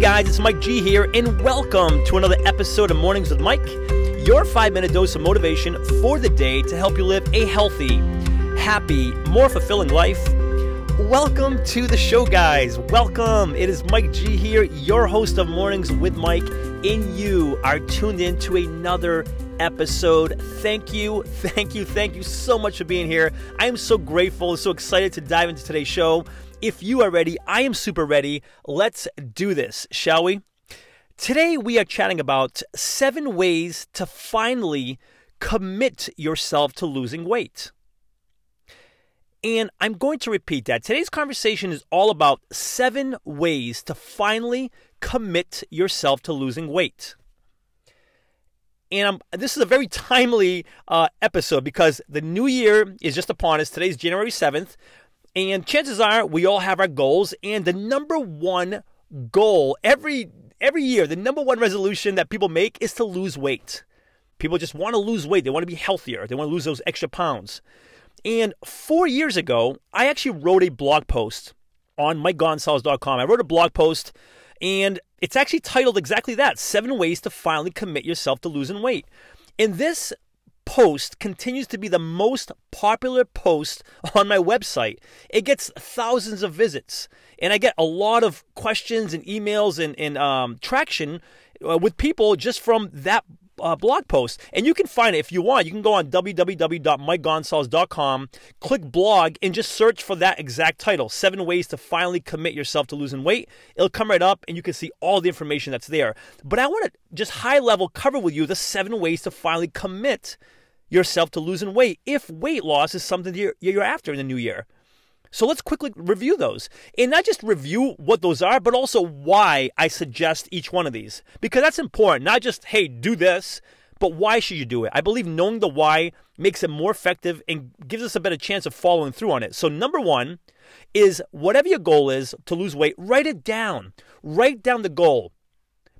Guys, it's Mike G here, and welcome to another episode of Mornings with Mike, your five minute dose of motivation for the day to help you live a healthy, happy, more fulfilling life. Welcome to the show, guys. Welcome. It is Mike G here, your host of Mornings with Mike, and you are tuned in to another episode. Thank you, thank you, thank you so much for being here. I am so grateful, so excited to dive into today's show. If you are ready, I am super ready. Let's do this, shall we? Today, we are chatting about seven ways to finally commit yourself to losing weight. And I'm going to repeat that. Today's conversation is all about seven ways to finally commit yourself to losing weight. And I'm, this is a very timely uh, episode because the new year is just upon us. Today's January 7th. And chances are we all have our goals. And the number one goal every every year, the number one resolution that people make is to lose weight. People just want to lose weight. They want to be healthier. They want to lose those extra pounds. And four years ago, I actually wrote a blog post on MikeGonsalves.com. I wrote a blog post, and it's actually titled exactly that Seven Ways to Finally Commit Yourself to Losing Weight. And this post continues to be the most popular post on my website. It gets thousands of visits, and I get a lot of questions and emails and, and um, traction uh, with people just from that uh, blog post. And you can find it if you want. You can go on www.mikegonsalves.com, click blog, and just search for that exact title Seven Ways to Finally Commit Yourself to Losing Weight. It'll come right up, and you can see all the information that's there. But I want to just high level cover with you the seven ways to finally commit yourself to losing weight if weight loss is something you're, you're after in the new year. So let's quickly review those. And not just review what those are, but also why I suggest each one of these. Because that's important. Not just, hey, do this, but why should you do it? I believe knowing the why makes it more effective and gives us a better chance of following through on it. So, number one is whatever your goal is to lose weight, write it down. Write down the goal.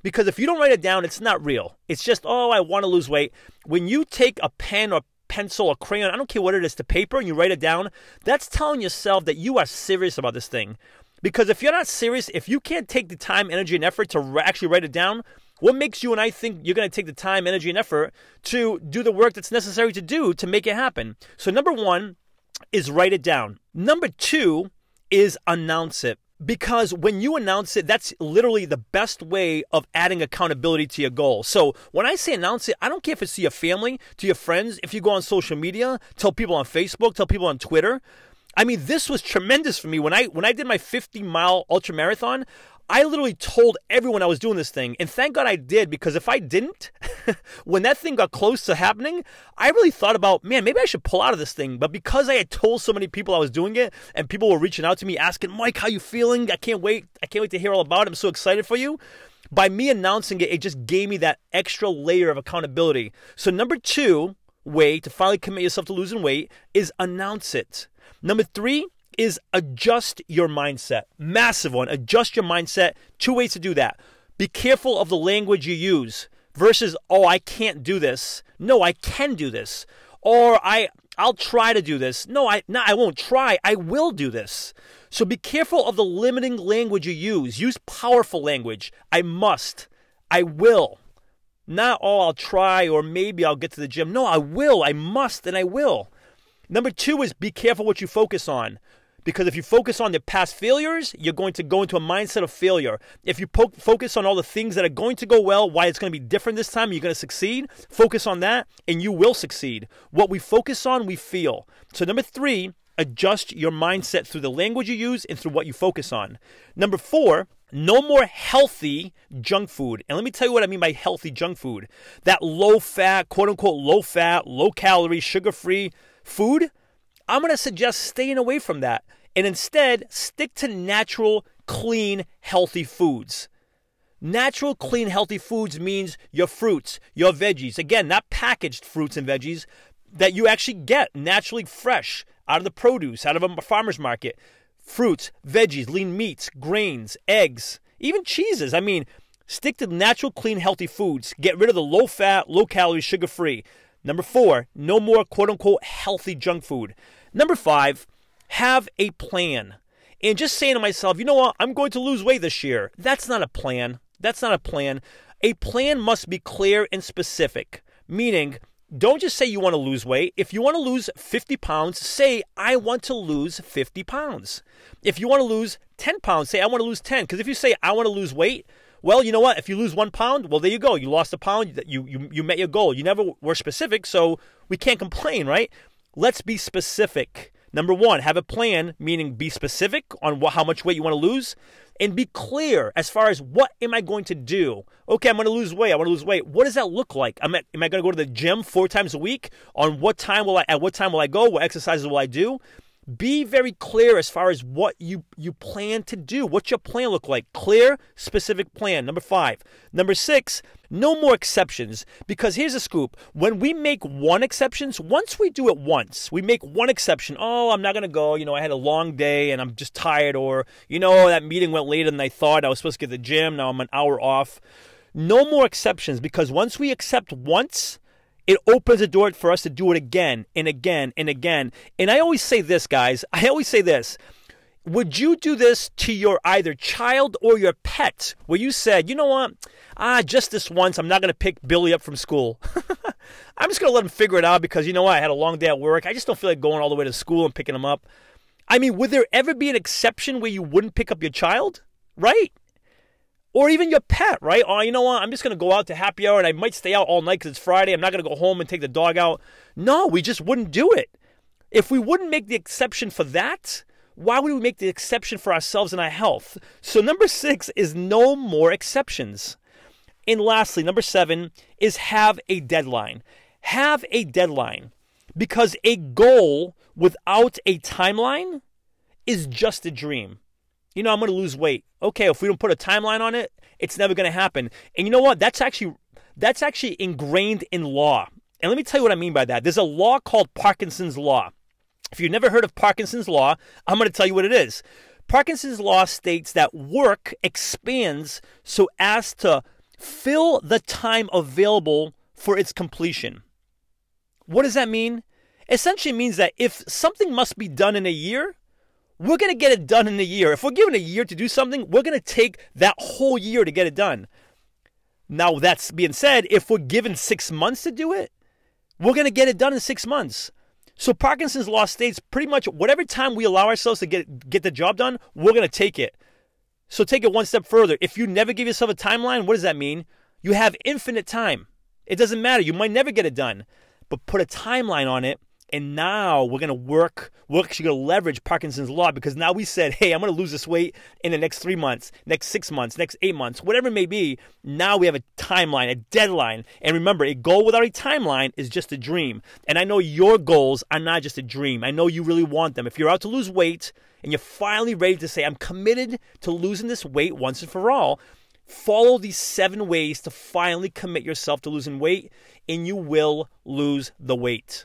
Because if you don't write it down, it's not real. It's just, oh, I want to lose weight. When you take a pen or pencil or crayon, I don't care what it is, to paper and you write it down, that's telling yourself that you are serious about this thing. Because if you're not serious, if you can't take the time, energy, and effort to actually write it down, what makes you and I think you're going to take the time, energy, and effort to do the work that's necessary to do to make it happen? So, number one is write it down. Number two is announce it because when you announce it, that's literally the best way of adding accountability to your goal. So when I say announce it, I don't care if it's to your family, to your friends, if you go on social media, tell people on Facebook, tell people on Twitter. I mean, this was tremendous for me when I when I did my 50 mile ultra marathon. I literally told everyone I was doing this thing, and thank God I did because if I didn't, when that thing got close to happening, I really thought about, man, maybe I should pull out of this thing. But because I had told so many people I was doing it, and people were reaching out to me asking, Mike, how you feeling? I can't wait. I can't wait to hear all about it. I'm so excited for you. By me announcing it, it just gave me that extra layer of accountability. So number two way to finally commit yourself to losing weight is announce it. Number three is adjust your mindset. Massive one. Adjust your mindset. Two ways to do that. Be careful of the language you use versus, oh, I can't do this. No, I can do this. Or I I'll try to do this. No, I no, I won't try. I will do this. So be careful of the limiting language you use. Use powerful language. I must. I will. Not oh, I'll try or maybe I'll get to the gym. No, I will. I must and I will. Number two is be careful what you focus on. Because if you focus on the past failures, you're going to go into a mindset of failure. If you po- focus on all the things that are going to go well, why it's going to be different this time, you're going to succeed, focus on that, and you will succeed. What we focus on, we feel. So, number three, adjust your mindset through the language you use and through what you focus on. Number four, no more healthy junk food. And let me tell you what I mean by healthy junk food. That low fat, quote unquote, low fat, low calorie, sugar free food I'm going to suggest staying away from that and instead stick to natural, clean, healthy foods. Natural, clean, healthy foods means your fruits, your veggies. Again, not packaged fruits and veggies that you actually get naturally fresh out of the produce, out of a farmer's market. Fruits, veggies, lean meats, grains, eggs, even cheeses. I mean, stick to natural, clean, healthy foods. Get rid of the low fat, low calorie, sugar free. Number four, no more quote unquote healthy junk food. Number five, have a plan. and just saying to myself, you know what, I'm going to lose weight this year. That's not a plan. That's not a plan. A plan must be clear and specific, meaning, don't just say you want to lose weight. If you want to lose 50 pounds, say, I want to lose 50 pounds. If you want to lose 10 pounds, say, I want to lose 10. Because if you say, I want to lose weight, well, you know what? If you lose one pound, well, there you go. You lost a pound. You, you, you met your goal. You never were specific, so we can't complain, right? Let's be specific. Number one, have a plan, meaning be specific on what, how much weight you want to lose and be clear as far as what am I going to do? Okay, I'm going to lose weight. I want to lose weight. What does that look like? am I going to go to the gym four times a week? On what time will I, at what time will I go? What exercises will I do? Be very clear as far as what you you plan to do. What's your plan look like? Clear specific plan. Number five. Number six no more exceptions. Because here's a scoop. When we make one exceptions once we do it once we make one exception. Oh i'm not to go. You know i had a long day and i'm just tired or you know that meeting went later than i thought. I was supposed to get to the gym. Now i'm an hour off. No more exceptions because once we accept once it opens the door for us to do it again and again and again. And I always say this, guys. I always say this. Would you do this to your either child or your pet where you said, you know what? Ah, just this once, I'm not going to pick Billy up from school. I'm just going to let him figure it out because, you know what? I had a long day at work. I just don't feel like going all the way to school and picking him up. I mean, would there ever be an exception where you wouldn't pick up your child? Right? Or even your pet, right? Oh, you know what? I'm just going to go out to happy hour and I might stay out all night because it's Friday. I'm not going to go home and take the dog out. No, we just wouldn't do it. If we wouldn't make the exception for that, why would we make the exception for ourselves and our health? So, number six is no more exceptions. And lastly, number seven is have a deadline. Have a deadline because a goal without a timeline is just a dream you know, I'm going to lose weight. Okay, if we don't put a timeline on it, it's never going to happen. And you know what? That's actually that's actually ingrained in law. And let me tell you what I mean by that. There's a law called Parkinson's law. If you've never heard of Parkinson's law, I'm going to tell you what it is. Parkinson's law states that work expands so as to fill the time available for its completion. What does that mean? Essentially means that if something must be done in a year, we're going to get it done in a year. If we're given a year to do something, we're going to take that whole year to get it done. Now, that's being said, if we're given six months to do it, we're going to get it done in six months. So Parkinson's law states pretty much whatever time we allow ourselves to get get the job done, we're going to take it. So take it one step further. If you never give yourself a timeline, what does that mean? You have infinite time. It doesn't matter. You might never get it done, but put a timeline on it and now we're going to work, we're actually going to leverage Parkinson's law because now we said, hey, I'm going to lose this weight in the next three months, next six months, next eight months, whatever it may be. Now we have a timeline, a deadline. And remember, a goal without a timeline is just a dream. And I know your goals are not just a dream. I know you really want them. If you're out to lose weight and you're finally ready to say, I'm committed to losing this weight once and for all, follow these seven ways to finally commit yourself to losing weight, and you will lose the weight.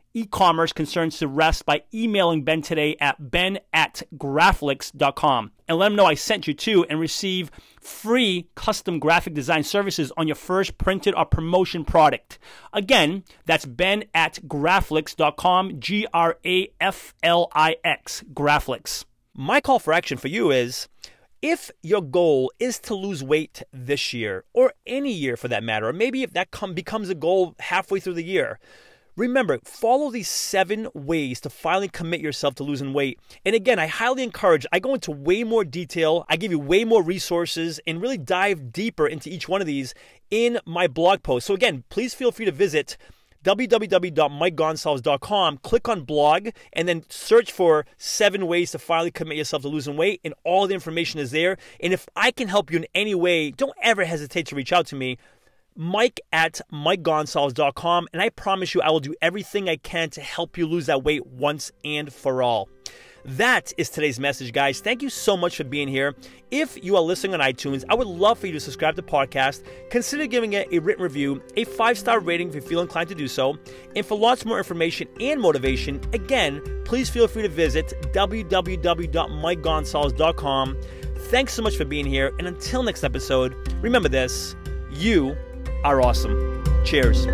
e-commerce concerns to rest by emailing Ben today at ben at graflix.com and let him know I sent you to and receive free custom graphic design services on your first printed or promotion product. Again, that's ben at graflix.com, G-R-A-F-L-I-X, Graflix. My call for action for you is if your goal is to lose weight this year or any year for that matter, or maybe if that come, becomes a goal halfway through the year, Remember, follow these seven ways to finally commit yourself to losing weight. And again, I highly encourage, I go into way more detail, I give you way more resources, and really dive deeper into each one of these in my blog post. So again, please feel free to visit www.mikegonsalves.com, click on blog, and then search for seven ways to finally commit yourself to losing weight. And all the information is there. And if I can help you in any way, don't ever hesitate to reach out to me mike at mikegonsalves.com, and I promise you I will do everything I can to help you lose that weight once and for all. That is today's message, guys. Thank you so much for being here. If you are listening on iTunes, I would love for you to subscribe to the podcast. Consider giving it a written review, a five star rating if you feel inclined to do so. And for lots more information and motivation, again, please feel free to visit www.mikegonsalves.com. Thanks so much for being here. And until next episode, remember this you are awesome. Cheers.